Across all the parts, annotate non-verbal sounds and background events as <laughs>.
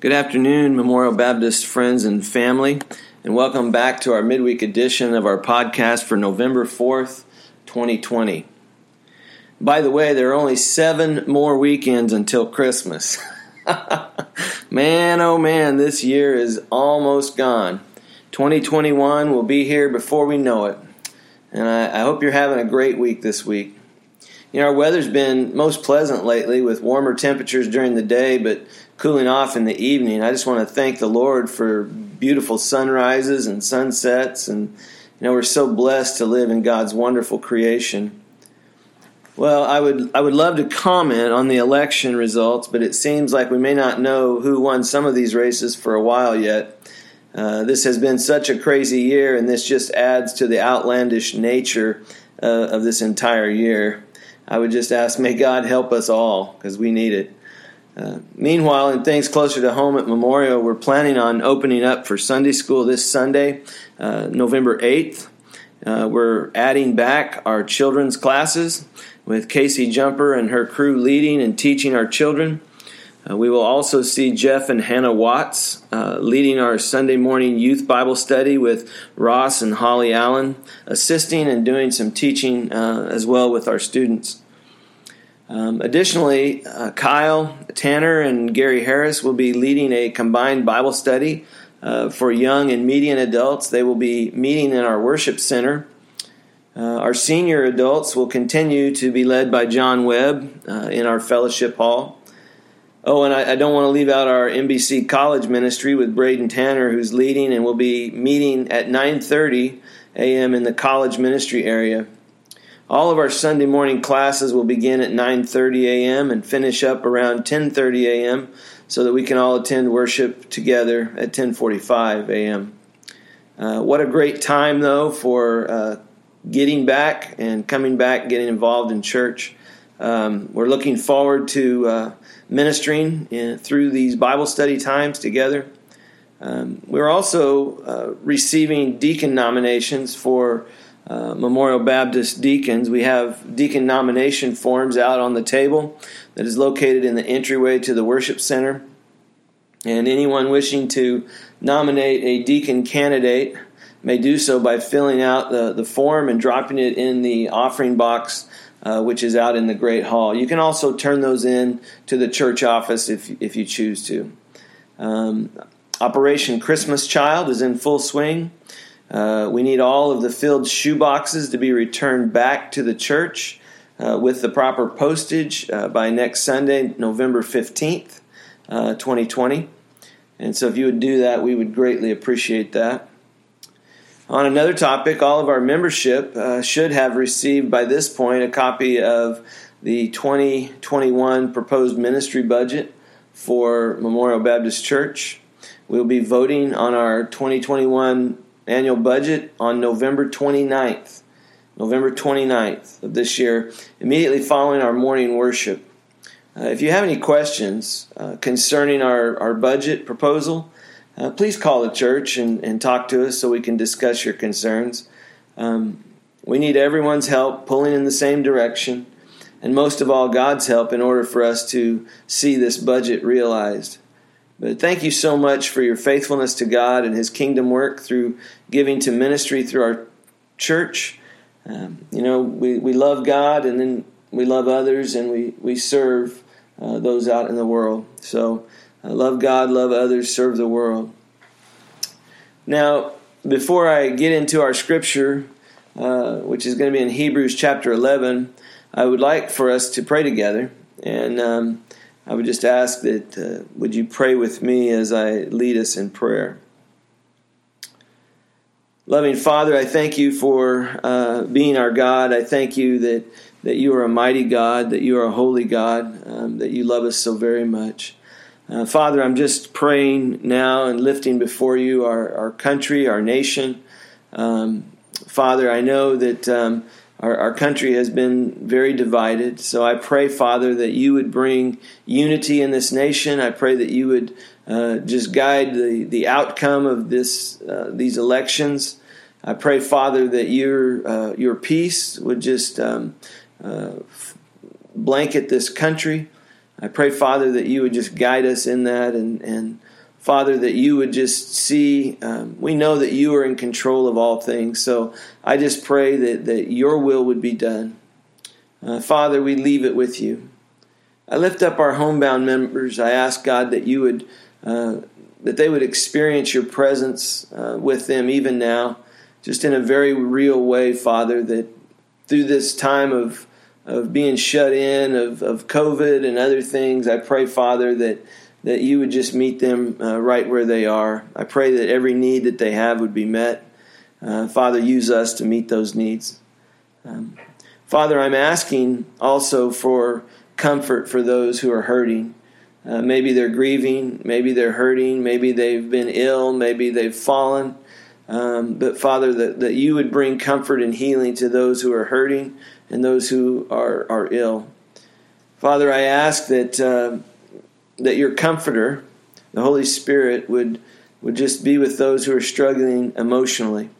Good afternoon, Memorial Baptist friends and family, and welcome back to our midweek edition of our podcast for November 4th, 2020. By the way, there are only seven more weekends until Christmas. <laughs> man, oh man, this year is almost gone. 2021 will be here before we know it. And I, I hope you're having a great week this week. You know, our weather's been most pleasant lately with warmer temperatures during the day, but cooling off in the evening. I just want to thank the Lord for beautiful sunrises and sunsets. And, you know, we're so blessed to live in God's wonderful creation. Well, I would I would love to comment on the election results, but it seems like we may not know who won some of these races for a while yet. Uh, this has been such a crazy year, and this just adds to the outlandish nature uh, of this entire year. I would just ask, may God help us all because we need it. Uh, meanwhile, in things closer to home at Memorial, we're planning on opening up for Sunday school this Sunday, uh, November 8th. Uh, we're adding back our children's classes with Casey Jumper and her crew leading and teaching our children. Uh, we will also see Jeff and Hannah Watts uh, leading our Sunday morning youth Bible study with Ross and Holly Allen, assisting and doing some teaching as well with our students. Um, additionally, uh, Kyle, Tanner, and Gary Harris will be leading a combined Bible study uh, for young and median adults. They will be meeting in our worship center. Uh, our senior adults will continue to be led by John Webb uh, in our fellowship hall. Oh, and I, I don't want to leave out our MBC College ministry with Braden Tanner, who's leading, and we'll be meeting at 9:30 a.m. in the college ministry area. All of our Sunday morning classes will begin at 9:30 a.m. and finish up around 10:30 a.m. so that we can all attend worship together at 10:45 a.m. Uh, what a great time though for uh, getting back and coming back, getting involved in church. Um, we're looking forward to uh, ministering in, through these Bible study times together. Um, we're also uh, receiving deacon nominations for uh, Memorial Baptist deacons. We have deacon nomination forms out on the table that is located in the entryway to the worship center. And anyone wishing to nominate a deacon candidate may do so by filling out the, the form and dropping it in the offering box, uh, which is out in the Great Hall. You can also turn those in to the church office if, if you choose to. Um, Operation Christmas Child is in full swing. Uh, we need all of the filled shoe boxes to be returned back to the church uh, with the proper postage uh, by next Sunday, November 15th, 2020. Uh, and so, if you would do that, we would greatly appreciate that. On another topic, all of our membership uh, should have received by this point a copy of the 2021 proposed ministry budget for Memorial Baptist Church. We'll be voting on our 2021 annual budget on November 29th. November 29th of this year, immediately following our morning worship. Uh, if you have any questions uh, concerning our, our budget proposal, uh, please call the church and, and talk to us so we can discuss your concerns. Um, we need everyone's help pulling in the same direction, and most of all, God's help in order for us to see this budget realized. But thank you so much for your faithfulness to God and His kingdom work through giving to ministry through our church. Um, you know, we, we love God and then we love others and we, we serve uh, those out in the world. So, uh, love God, love others, serve the world. Now, before I get into our scripture, uh, which is going to be in Hebrews chapter 11, I would like for us to pray together. And um, I would just ask that uh, would you pray with me as I lead us in prayer. Loving Father, I thank you for uh, being our God. I thank you that, that you are a mighty God, that you are a holy God, um, that you love us so very much. Uh, Father, I'm just praying now and lifting before you our, our country, our nation. Um, Father, I know that um, our, our country has been very divided. So I pray, Father, that you would bring unity in this nation. I pray that you would uh, just guide the, the outcome of this uh, these elections. I pray, Father, that your uh, your peace would just um, uh, blanket this country. I pray, Father, that you would just guide us in that and and Father, that you would just see. Um, we know that you are in control of all things. So I just pray that, that your will would be done. Uh, Father, we leave it with you. I lift up our homebound members. I ask God that you would, uh, that they would experience your presence uh, with them even now, just in a very real way, Father. That through this time of of being shut in, of, of COVID and other things, I pray, Father, that that you would just meet them uh, right where they are. I pray that every need that they have would be met. Uh, Father, use us to meet those needs. Um, Father, I'm asking also for comfort for those who are hurting. Uh, maybe they're grieving, maybe they're hurting, maybe they've been ill, maybe they've fallen. Um, but Father, that, that you would bring comfort and healing to those who are hurting and those who are, are ill. Father, I ask that uh, that your comforter, the Holy Spirit, would would just be with those who are struggling emotionally.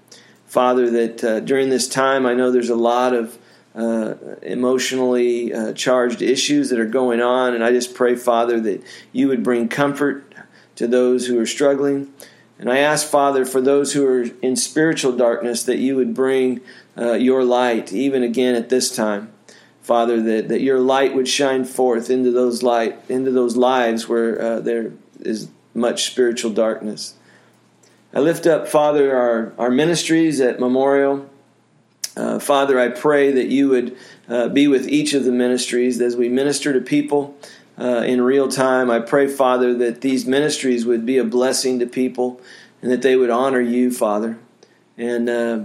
Father, that uh, during this time, I know there's a lot of uh, emotionally uh, charged issues that are going on, and I just pray, Father, that you would bring comfort to those who are struggling. And I ask, Father, for those who are in spiritual darkness, that you would bring uh, your light, even again at this time. Father, that, that your light would shine forth into those light into those lives where uh, there is much spiritual darkness. I lift up, Father, our, our ministries at Memorial. Uh, Father, I pray that you would uh, be with each of the ministries as we minister to people uh, in real time. I pray, Father, that these ministries would be a blessing to people and that they would honor you, Father. And uh,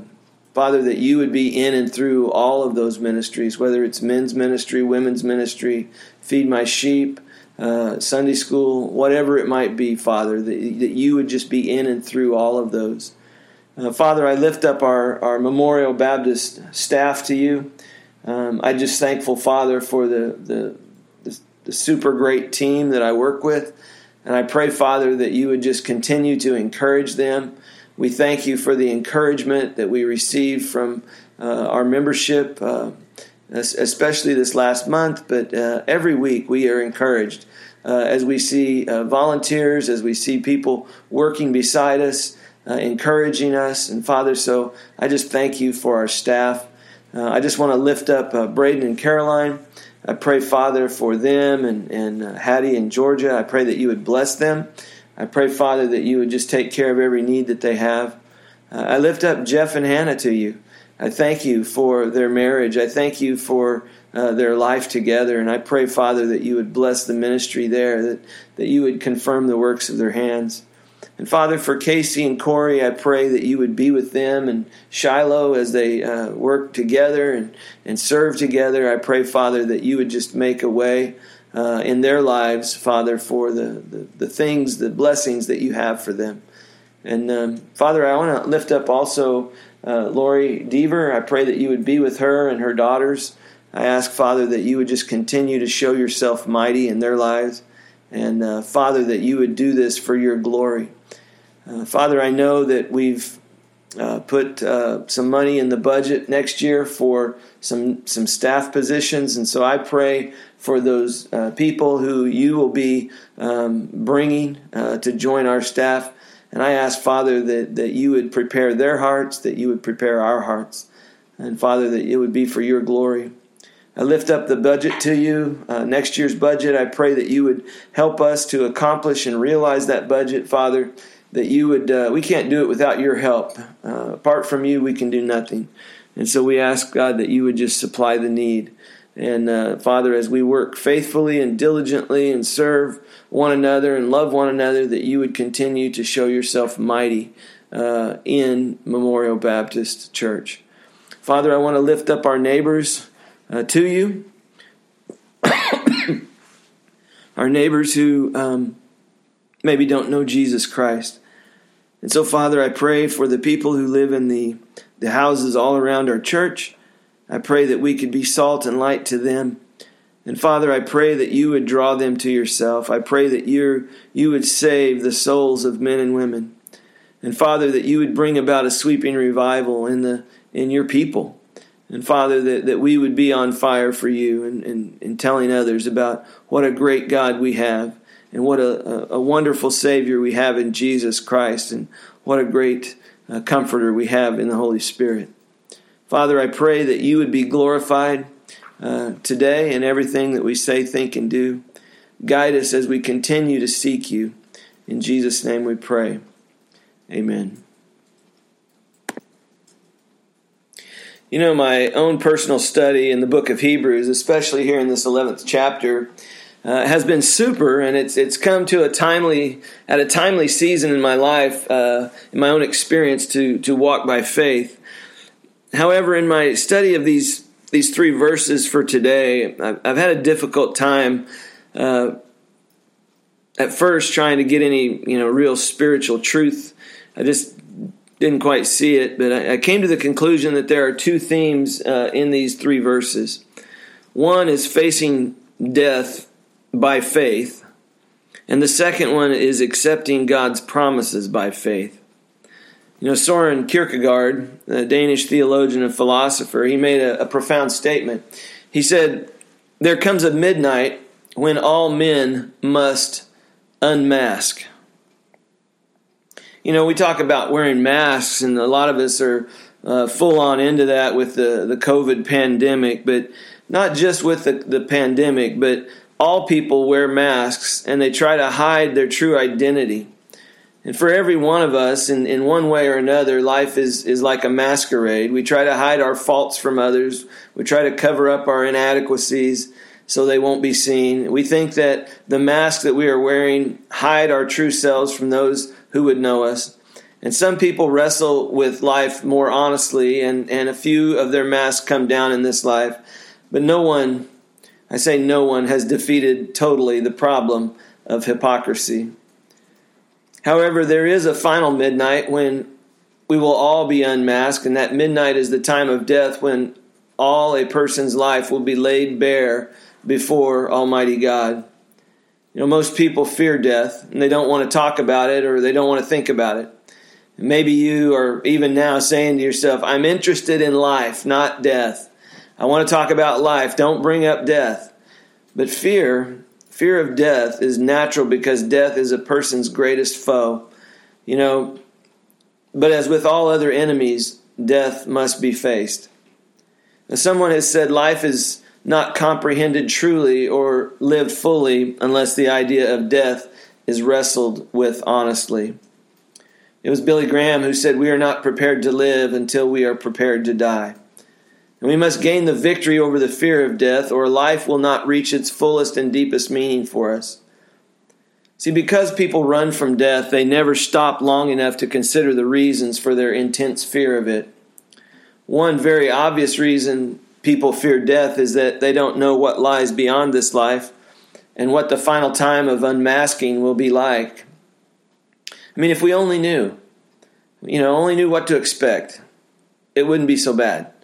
Father, that you would be in and through all of those ministries, whether it's men's ministry, women's ministry, feed my sheep, uh, Sunday school, whatever it might be, Father, that, that you would just be in and through all of those. Uh, Father, I lift up our, our Memorial Baptist staff to you. Um, I'm just thankful, Father, for the, the, the, the super great team that I work with. And I pray, Father, that you would just continue to encourage them. We thank you for the encouragement that we received from uh, our membership, uh, especially this last month, but uh, every week we are encouraged uh, as we see uh, volunteers, as we see people working beside us, uh, encouraging us. And Father, so I just thank you for our staff. I just want to lift up Braden and Caroline. I pray, Father, for them and, and Hattie and Georgia. I pray that you would bless them. I pray, Father, that you would just take care of every need that they have. Uh, I lift up Jeff and Hannah to you. I thank you for their marriage. I thank you for uh, their life together. And I pray, Father, that you would bless the ministry there, that, that you would confirm the works of their hands. And Father, for Casey and Corey, I pray that you would be with them and Shiloh as they uh, work together and, and serve together. I pray, Father, that you would just make a way uh, in their lives, Father, for the, the, the, things, the blessings that you have for them. And um, Father, I want to lift up also uh, Lori Deaver. I pray that you would be with her and her daughters. I ask, Father, that you would just continue to show yourself mighty in their lives. And uh, Father, that you would do this for your glory. Uh, Father, I know that we've uh, put uh, some money in the budget next year for some some staff positions, and so I pray for those uh, people who you will be um, bringing uh, to join our staff. And I ask, Father, that, that you would prepare their hearts, that you would prepare our hearts, and Father, that it would be for your glory. I lift up the budget to you, uh, next year's budget. I pray that you would help us to accomplish and realize that budget, Father. That you would, uh, we can't do it without your help. Uh, apart from you, we can do nothing. And so we ask, God, that you would just supply the need. And uh, Father, as we work faithfully and diligently and serve one another and love one another, that you would continue to show yourself mighty uh, in Memorial Baptist Church. Father, I want to lift up our neighbors uh, to you. <coughs> our neighbors who um, maybe don't know Jesus Christ. And so, Father, I pray for the people who live in the, the houses all around our church. I pray that we could be salt and light to them. And Father, I pray that you would draw them to yourself. I pray that you you would save the souls of men and women. And Father, that you would bring about a sweeping revival in the in your people. And Father, that, that we would be on fire for you and, and, and telling others about what a great God we have and what a, a wonderful Savior we have in Jesus Christ, and what a great uh, comforter we have in the Holy Spirit. Father, I pray that you would be glorified uh, today in everything that we say, think, and do. Guide us as we continue to seek you. In Jesus' name we pray. Amen. You know, my own personal study in the book of Hebrews, especially here in this 11th chapter, uh, has been super, and it's it's come to a timely at a timely season in my life, uh, in my own experience to to walk by faith. However, in my study of these these three verses for today, I've, I've had a difficult time uh, at first trying to get any you know real spiritual truth. I just didn't quite see it, but I, I came to the conclusion that there are two themes uh, in these three verses. One is facing death by faith. And the second one is accepting God's promises by faith. You know, Soren Kierkegaard, a Danish theologian and philosopher, he made a, a profound statement. He said, There comes a midnight when all men must unmask. You know, we talk about wearing masks, and a lot of us are uh, full on into that with the, the COVID pandemic, but not just with the, the pandemic, but all people wear masks and they try to hide their true identity. And for every one of us, in, in one way or another, life is, is like a masquerade. We try to hide our faults from others. We try to cover up our inadequacies so they won't be seen. We think that the mask that we are wearing hide our true selves from those who would know us. And some people wrestle with life more honestly, and, and a few of their masks come down in this life. But no one I say no one has defeated totally the problem of hypocrisy. However, there is a final midnight when we will all be unmasked, and that midnight is the time of death when all a person's life will be laid bare before Almighty God. You know, most people fear death and they don't want to talk about it or they don't want to think about it. maybe you are even now saying to yourself, I'm interested in life, not death. I want to talk about life. Don't bring up death. But fear, fear of death is natural because death is a person's greatest foe. You know, but as with all other enemies, death must be faced. Now, someone has said life is not comprehended truly or lived fully unless the idea of death is wrestled with honestly. It was Billy Graham who said, We are not prepared to live until we are prepared to die. And we must gain the victory over the fear of death, or life will not reach its fullest and deepest meaning for us. See, because people run from death, they never stop long enough to consider the reasons for their intense fear of it. One very obvious reason people fear death is that they don't know what lies beyond this life and what the final time of unmasking will be like. I mean, if we only knew, you know, only knew what to expect, it wouldn't be so bad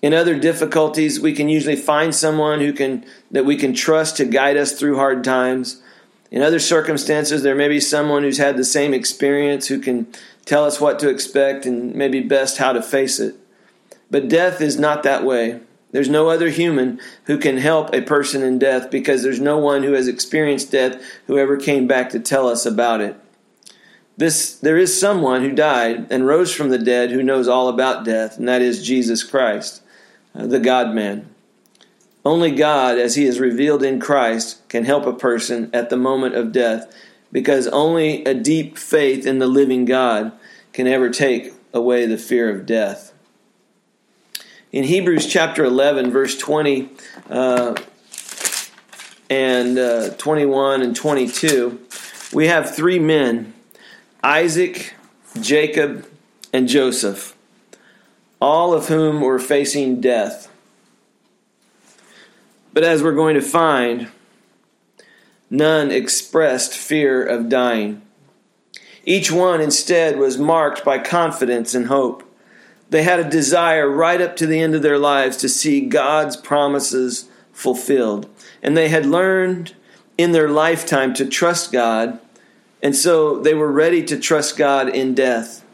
in other difficulties we can usually find someone who can that we can trust to guide us through hard times. In other circumstances there may be someone who's had the same experience who can tell us what to expect and maybe best how to face it. But death is not that way. There's no other human who can help a person in death because there's no one who has experienced death who ever came back to tell us about it. This there is someone who died and rose from the dead who knows all about death and that is Jesus Christ the God man. Only God, as He is revealed in Christ, can help a person at the moment of death because only a deep faith in the living God can ever take away the fear of death. In Hebrews chapter 11, verse 20 uh, and uh, 21 and 22, we have three men Isaac, Jacob, and Joseph all of whom were facing death. But as we're going to find, none expressed fear of dying. Each one instead was marked by confidence and hope. They had a desire right up to the end of their lives to see God's promises fulfilled. And they had learned in their lifetime to trust God, and so they were ready to trust God in death.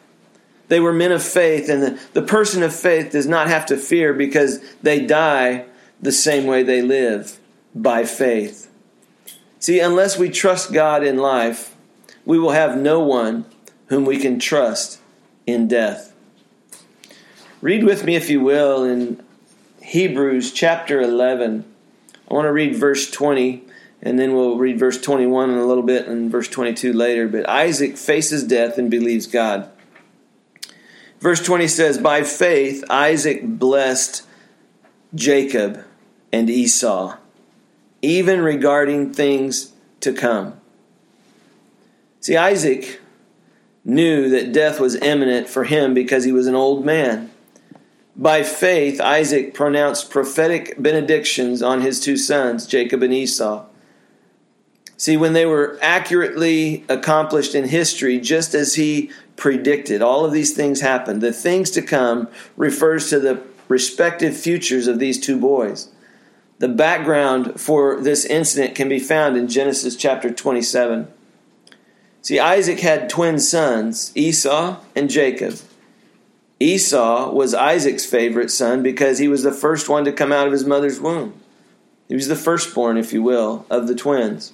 They were men of faith, and the, the person of faith does not have to fear because they die the same way they live by faith. See, unless we trust God in life, we will have no one whom we can trust in death. Read with me, if you will, in Hebrews chapter 11. I want to read verse 20, and then we'll read verse 21 in a little bit and verse 22 later. But Isaac faces death and believes God. Verse 20 says, By faith, Isaac blessed Jacob and Esau, even regarding things to come. See, Isaac knew that death was imminent for him because he was an old man. By faith, Isaac pronounced prophetic benedictions on his two sons, Jacob and Esau. See, when they were accurately accomplished in history, just as he predicted, all of these things happened. The things to come refers to the respective futures of these two boys. The background for this incident can be found in Genesis chapter 27. See, Isaac had twin sons, Esau and Jacob. Esau was Isaac's favorite son because he was the first one to come out of his mother's womb. He was the firstborn, if you will, of the twins.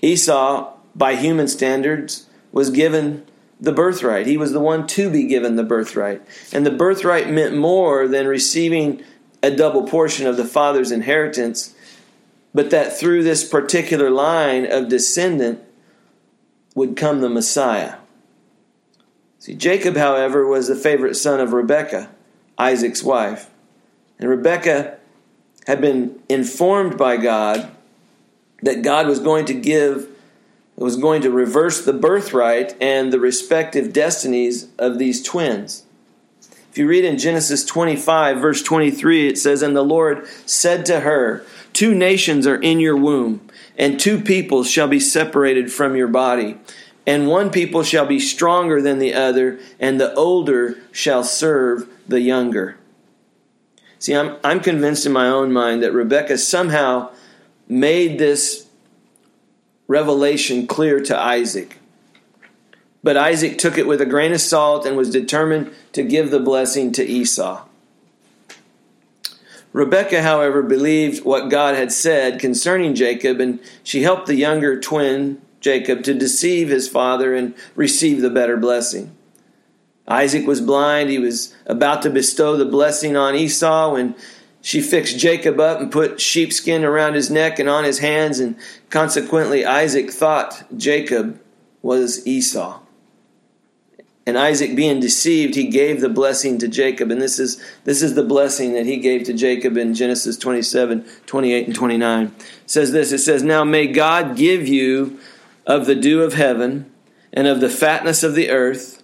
Esau, by human standards, was given the birthright. He was the one to be given the birthright. And the birthright meant more than receiving a double portion of the father's inheritance, but that through this particular line of descendant would come the Messiah. See, Jacob, however, was the favorite son of Rebekah, Isaac's wife. And Rebekah had been informed by God that God was going to give, was going to reverse the birthright and the respective destinies of these twins. If you read in Genesis 25, verse 23, it says, And the Lord said to her, Two nations are in your womb, and two peoples shall be separated from your body and one people shall be stronger than the other, and the older shall serve the younger. See, I'm, I'm convinced in my own mind that Rebecca somehow made this revelation clear to Isaac. But Isaac took it with a grain of salt and was determined to give the blessing to Esau. Rebecca, however, believed what God had said concerning Jacob, and she helped the younger twin Jacob to deceive his father and receive the better blessing. Isaac was blind. He was about to bestow the blessing on Esau when she fixed Jacob up and put sheepskin around his neck and on his hands, and consequently, Isaac thought Jacob was Esau. And Isaac, being deceived, he gave the blessing to Jacob. And this is, this is the blessing that he gave to Jacob in Genesis 27 28 and 29. It says this It says, Now may God give you of the dew of heaven, and of the fatness of the earth,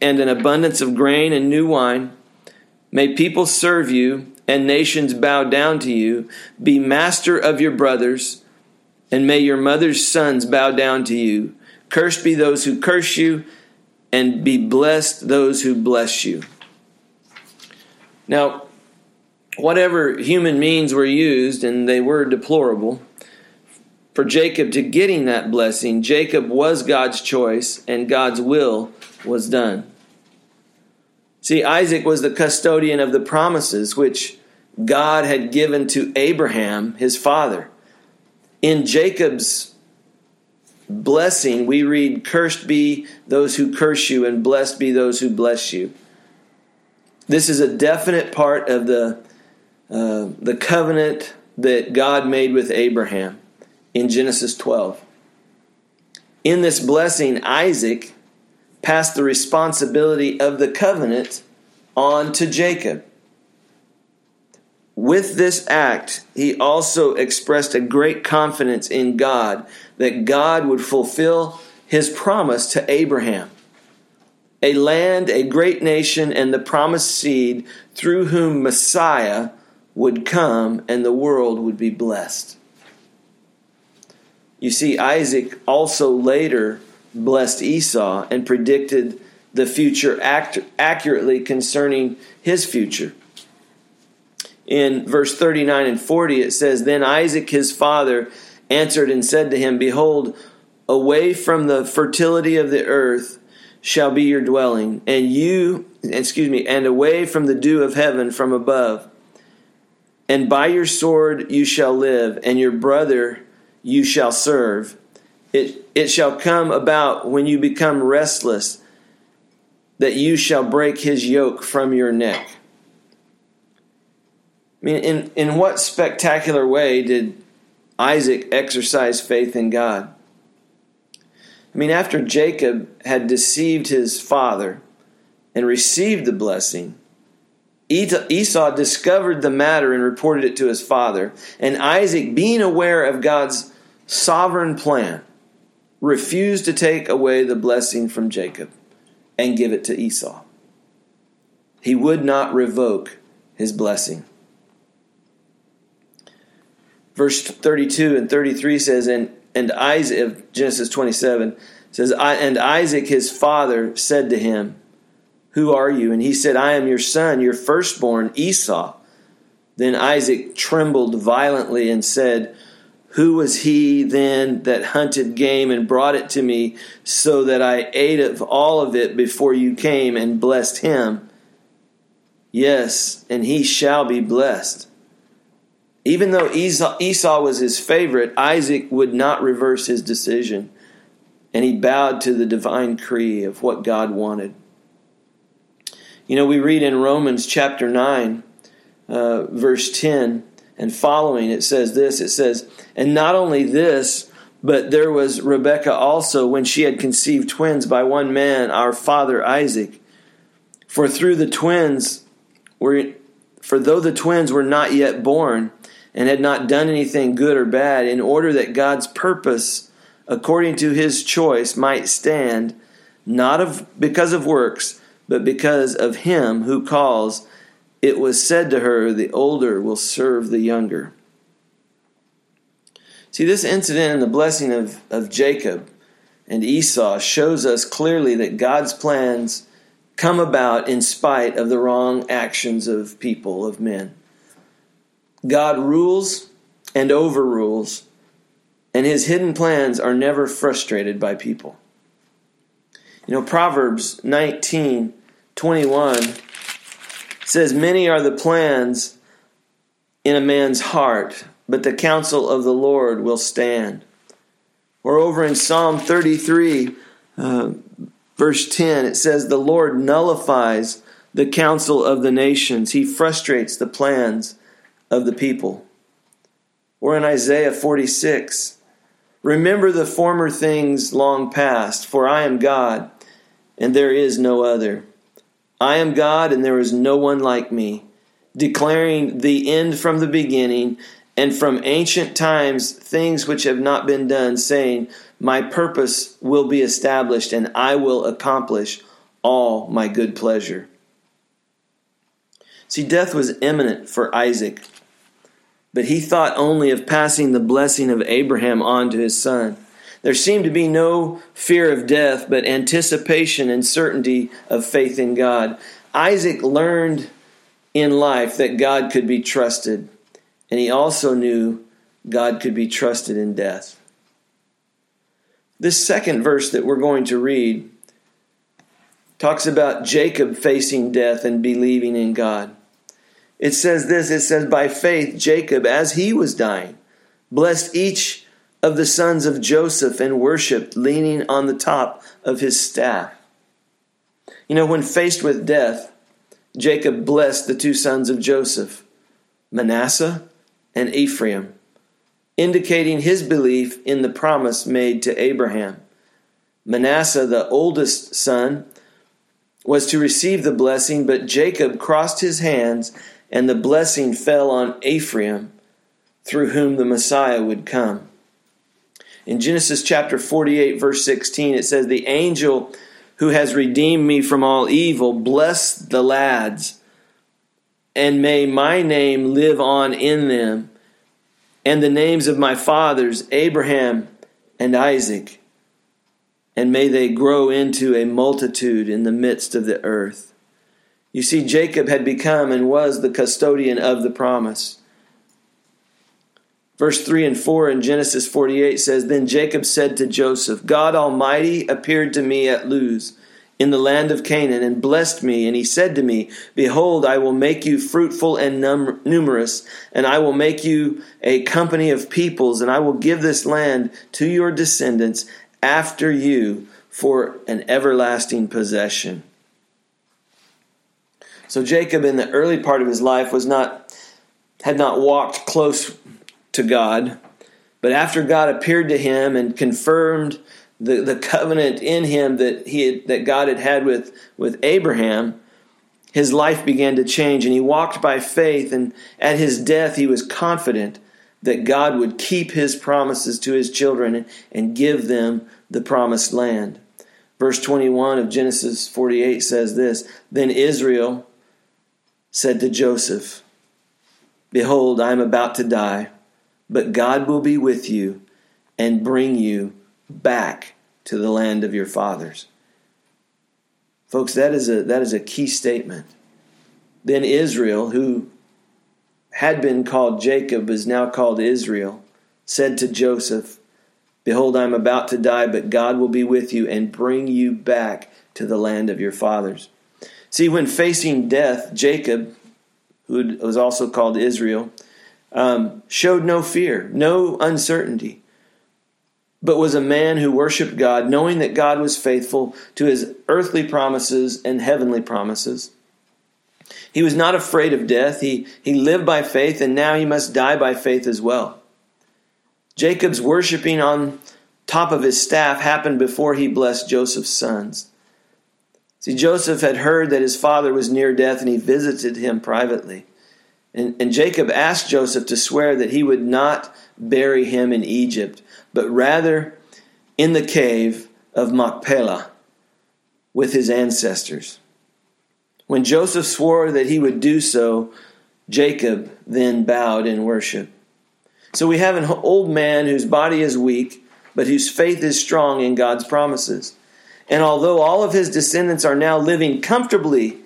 and an abundance of grain and new wine. May people serve you, and nations bow down to you. Be master of your brothers, and may your mother's sons bow down to you. Cursed be those who curse you, and be blessed those who bless you. Now, whatever human means were used, and they were deplorable, for Jacob to getting that blessing, Jacob was God's choice and God's will was done. See, Isaac was the custodian of the promises which God had given to Abraham, his father. In Jacob's blessing, we read, Cursed be those who curse you, and blessed be those who bless you. This is a definite part of the, uh, the covenant that God made with Abraham in Genesis 12. In this blessing, Isaac passed the responsibility of the covenant on to Jacob. With this act, he also expressed a great confidence in God that God would fulfill his promise to Abraham a land, a great nation, and the promised seed through whom Messiah would come and the world would be blessed. You see, Isaac also later blessed Esau and predicted the future act- accurately concerning his future. In verse 39 and 40, it says, Then Isaac his father answered and said to him, Behold, away from the fertility of the earth shall be your dwelling, and you, excuse me, and away from the dew of heaven from above. And by your sword you shall live, and your brother you shall serve. It, it shall come about when you become restless that you shall break his yoke from your neck. I mean, in, in what spectacular way did Isaac exercise faith in God? I mean, after Jacob had deceived his father and received the blessing, Esau discovered the matter and reported it to his father. And Isaac, being aware of God's sovereign plan, refused to take away the blessing from Jacob and give it to Esau. He would not revoke his blessing. Verse 32 and 33 says, And, and Isaac, Genesis 27, says, And Isaac his father said to him, Who are you? And he said, I am your son, your firstborn, Esau. Then Isaac trembled violently and said, who was he then that hunted game and brought it to me so that I ate of all of it before you came and blessed him? Yes, and he shall be blessed. Even though Esau, Esau was his favorite, Isaac would not reverse his decision, and he bowed to the divine decree of what God wanted. You know, we read in Romans chapter 9, uh, verse 10 and following, it says this it says, And not only this, but there was Rebekah also when she had conceived twins by one man, our father Isaac. For through the twins were for though the twins were not yet born and had not done anything good or bad, in order that God's purpose according to his choice might stand, not of because of works, but because of him who calls it was said to her, The older will serve the younger. See, this incident and the blessing of, of Jacob and Esau shows us clearly that God's plans come about in spite of the wrong actions of people, of men. God rules and overrules, and his hidden plans are never frustrated by people. You know, Proverbs 19 21 says, Many are the plans in a man's heart, but the counsel of the Lord will stand. Or over in Psalm 33, uh, verse 10, it says, The Lord nullifies the counsel of the nations, He frustrates the plans of the people. Or in Isaiah 46, Remember the former things long past, for I am God, and there is no other. I am God and there is no one like me, declaring the end from the beginning and from ancient times things which have not been done, saying, My purpose will be established and I will accomplish all my good pleasure. See, death was imminent for Isaac, but he thought only of passing the blessing of Abraham on to his son. There seemed to be no fear of death, but anticipation and certainty of faith in God. Isaac learned in life that God could be trusted, and he also knew God could be trusted in death. This second verse that we're going to read talks about Jacob facing death and believing in God. It says this it says, By faith, Jacob, as he was dying, blessed each of the sons of Joseph and worshiped, leaning on the top of his staff. You know, when faced with death, Jacob blessed the two sons of Joseph, Manasseh and Ephraim, indicating his belief in the promise made to Abraham. Manasseh, the oldest son, was to receive the blessing, but Jacob crossed his hands, and the blessing fell on Ephraim, through whom the Messiah would come. In Genesis chapter 48, verse 16, it says, The angel who has redeemed me from all evil, bless the lads, and may my name live on in them, and the names of my fathers, Abraham and Isaac, and may they grow into a multitude in the midst of the earth. You see, Jacob had become and was the custodian of the promise. Verse 3 and 4 in Genesis 48 says Then Jacob said to Joseph, God Almighty appeared to me at Luz in the land of Canaan and blessed me. And he said to me, Behold, I will make you fruitful and num- numerous, and I will make you a company of peoples, and I will give this land to your descendants after you for an everlasting possession. So Jacob in the early part of his life was not had not walked close to God, but after God appeared to him and confirmed the, the covenant in him that he had, that God had had with, with Abraham, his life began to change and he walked by faith and at his death he was confident that God would keep his promises to his children and, and give them the promised land. Verse 21 of Genesis 48 says this Then Israel said to Joseph, Behold, I am about to die, but God will be with you and bring you back to the land of your fathers. Folks, that is a, that is a key statement. Then Israel, who had been called Jacob, is now called Israel, said to Joseph, Behold, I am about to die, but God will be with you and bring you back to the land of your fathers. See, when facing death, Jacob, who was also called Israel, um, showed no fear, no uncertainty, but was a man who worshiped God, knowing that God was faithful to his earthly promises and heavenly promises. He was not afraid of death. He, he lived by faith, and now he must die by faith as well. Jacob's worshiping on top of his staff happened before he blessed Joseph's sons. See, Joseph had heard that his father was near death and he visited him privately. And, and Jacob asked Joseph to swear that he would not bury him in Egypt, but rather in the cave of Machpelah with his ancestors. When Joseph swore that he would do so, Jacob then bowed in worship. So we have an old man whose body is weak, but whose faith is strong in God's promises. And although all of his descendants are now living comfortably,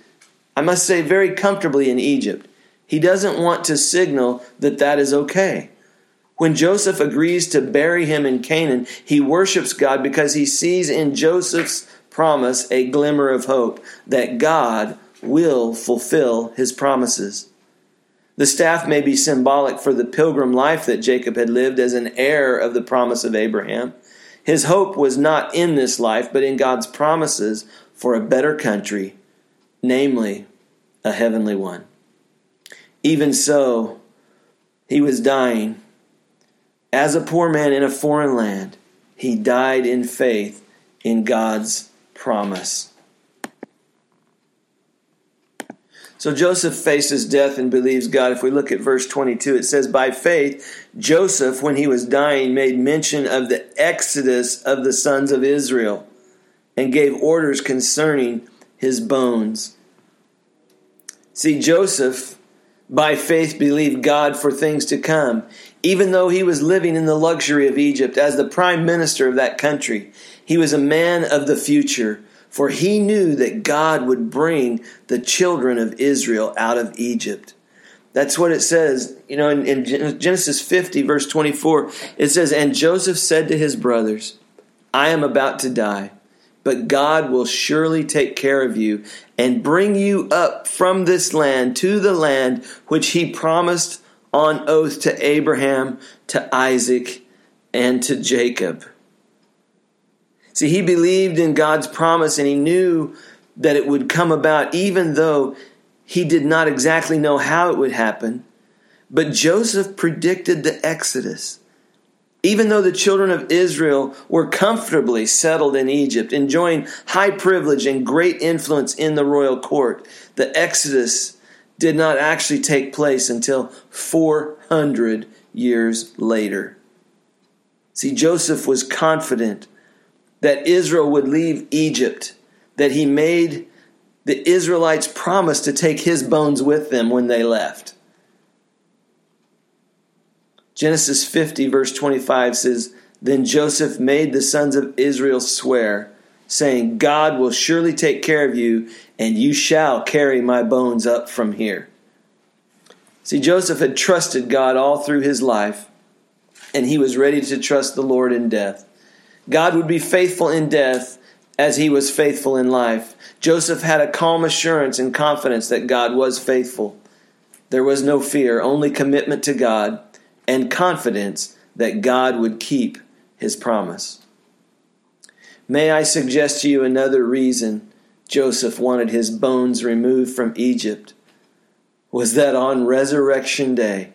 I must say very comfortably in Egypt, he doesn't want to signal that that is okay. When Joseph agrees to bury him in Canaan, he worships God because he sees in Joseph's promise a glimmer of hope that God will fulfill his promises. The staff may be symbolic for the pilgrim life that Jacob had lived as an heir of the promise of Abraham. His hope was not in this life, but in God's promises for a better country, namely a heavenly one. Even so, he was dying. As a poor man in a foreign land, he died in faith in God's promise. So Joseph faces death and believes God. If we look at verse 22, it says, By faith, Joseph, when he was dying, made mention of the exodus of the sons of Israel and gave orders concerning his bones. See, Joseph, by faith, believed God for things to come, even though he was living in the luxury of Egypt as the prime minister of that country. He was a man of the future for he knew that God would bring the children of Israel out of Egypt. That's what it says, you know, in, in, Genesis 50, verse 24. It says, And Joseph said to his brothers, I am about to die, but God will surely take care of you and bring you up from this land to the land which he promised on oath to Abraham, to Isaac, and to Jacob. See, he believed in God's promise and he knew that it would come about, even though he did not exactly know how it would happen. But Joseph predicted the Exodus. Even though the children of Israel were comfortably settled in Egypt, enjoying high privilege and great influence in the royal court, the Exodus did not actually take place until 400 years later. See, Joseph was confident that Israel would leave Egypt, that he made the Israelites promise to take his bones with them when they left. Genesis 50, verse 25 says, Then Joseph made the sons of Israel swear, saying, God will surely take care of you, and you shall carry my bones up from here. See, Joseph had trusted God all through his life, and he was ready to trust the Lord in death. God would be faithful in death as he was faithful in life. Joseph had a calm assurance and confidence that God was faithful. There was no fear, only commitment to God and confidence that God would keep his promise. May I suggest to you another reason Joseph wanted his bones removed from Egypt was that on resurrection day,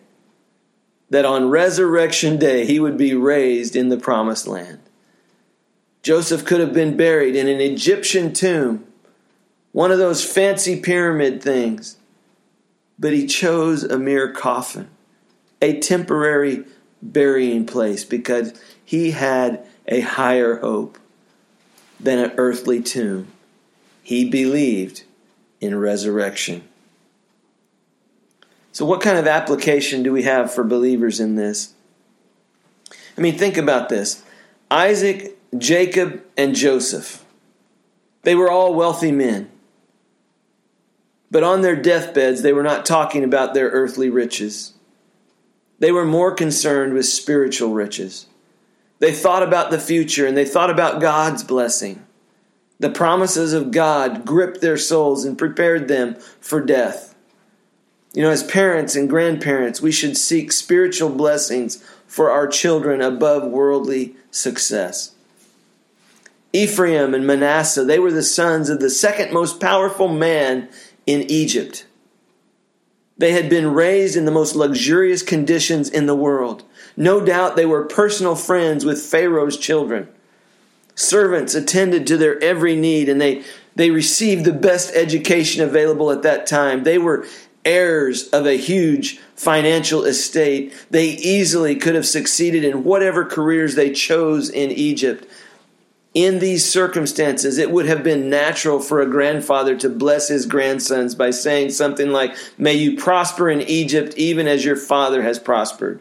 that on resurrection day he would be raised in the promised land. Joseph could have been buried in an Egyptian tomb, one of those fancy pyramid things, but he chose a mere coffin, a temporary burying place, because he had a higher hope than an earthly tomb. He believed in resurrection. So, what kind of application do we have for believers in this? I mean, think about this Isaac, Jacob, and Joseph. They were all wealthy men. But on their deathbeds, they were not talking about their earthly riches. They were more concerned with spiritual riches. They thought about the future and they thought about God's blessing. The promises of God gripped their souls and prepared them for death. You know, as parents and grandparents, we should seek spiritual blessings for our children above worldly success. Ephraim and Manasseh, they were the sons of the second most powerful man in Egypt. They had been raised in the most luxurious conditions in the world. No doubt they were personal friends with Pharaoh's children. Servants attended to their every need and they, they received the best education available at that time. They were heirs of a huge financial estate. They easily could have succeeded in whatever careers they chose in Egypt. In these circumstances, it would have been natural for a grandfather to bless his grandsons by saying something like, May you prosper in Egypt even as your father has prospered.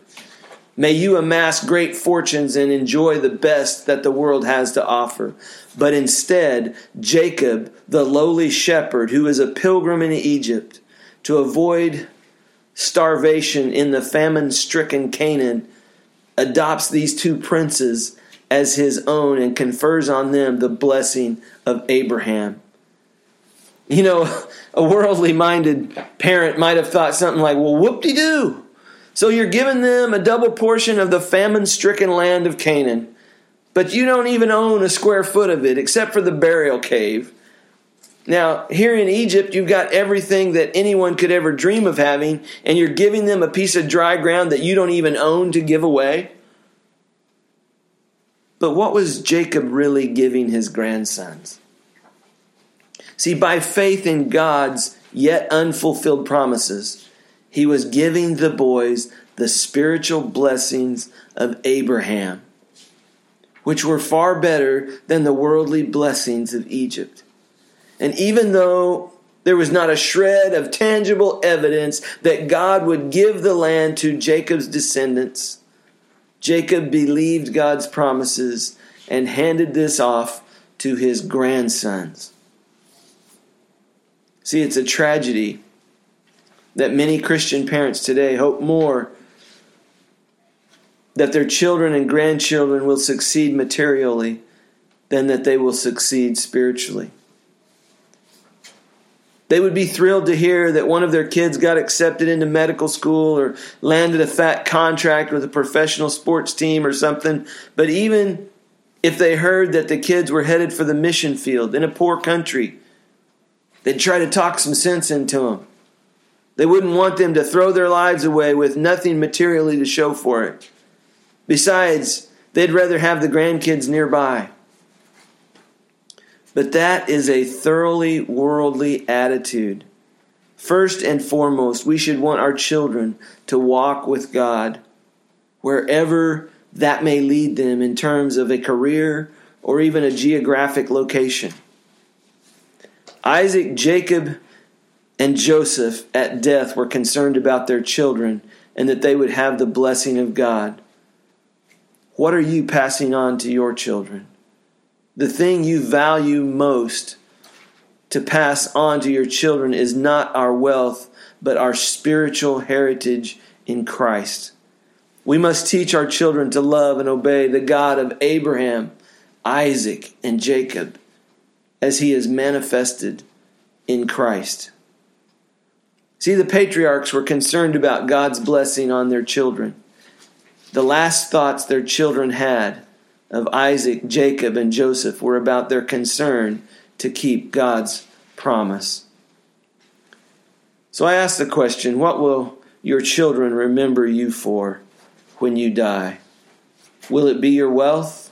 May you amass great fortunes and enjoy the best that the world has to offer. But instead, Jacob, the lowly shepherd who is a pilgrim in Egypt, to avoid starvation in the famine stricken Canaan, adopts these two princes as his own and confers on them the blessing of Abraham. You know, <laughs> a worldly minded parent might have thought something like, well, whoop de doo. So you're giving them a double portion of the famine stricken land of Canaan, but you don't even own a square foot of it except for the burial cave. Now, here in Egypt, you've got everything that anyone could ever dream of having, and you're giving them a piece of dry ground that you don't even own to give away. But what was Jacob really giving his grandsons? See, by faith in God's yet unfulfilled promises, he was giving the boys the spiritual blessings of Abraham, which were far better than the worldly blessings of Egypt. And even though there was not a shred of tangible evidence that God would give the land to Jacob's descendants, Jacob believed God's promises and handed this off to his grandsons. See, it's a tragedy that many Christian parents today hope more that their children and grandchildren will succeed materially than that they will succeed spiritually. They would be thrilled to hear that one of their kids got accepted into medical school or landed a fat contract with a professional sports team or something. But even if they heard that the kids were headed for the mission field in a poor country, they'd try to talk some sense into them. They wouldn't want them to throw their lives away with nothing materially to show for it. Besides, they'd rather have the grandkids nearby. But that is a thoroughly worldly attitude. First and foremost, we should want our children to walk with God wherever that may lead them in terms of a career or even a geographic location. Isaac, Jacob, and Joseph at death were concerned about their children and that they would have the blessing of God. What are you passing on to your children? The thing you value most to pass on to your children is not our wealth, but our spiritual heritage in Christ. We must teach our children to love and obey the God of Abraham, Isaac, and Jacob, as he is manifested in Christ. See, the patriarchs were concerned about God's blessing on their children. The last thoughts their children had of Isaac, Jacob, and Joseph were about their concern to keep God's promise. So I ask the question what will your children remember you for when you die? Will it be your wealth,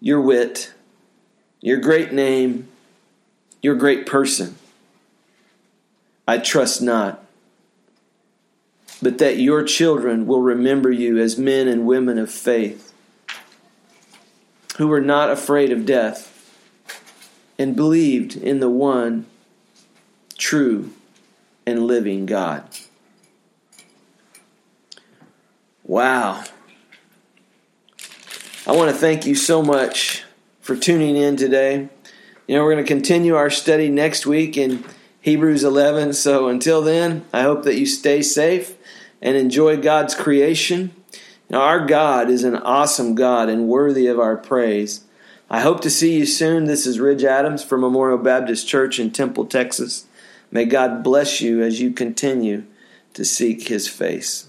your wit, your great name, your great person? I trust not. But that your children will remember you as men and women of faith who were not afraid of death and believed in the one true and living God. Wow. I want to thank you so much for tuning in today. You know, we're going to continue our study next week in Hebrews 11. So until then, I hope that you stay safe and enjoy God's creation. Now, our God is an awesome God and worthy of our praise. I hope to see you soon. This is Ridge Adams from Memorial Baptist Church in Temple, Texas. May God bless you as you continue to seek his face.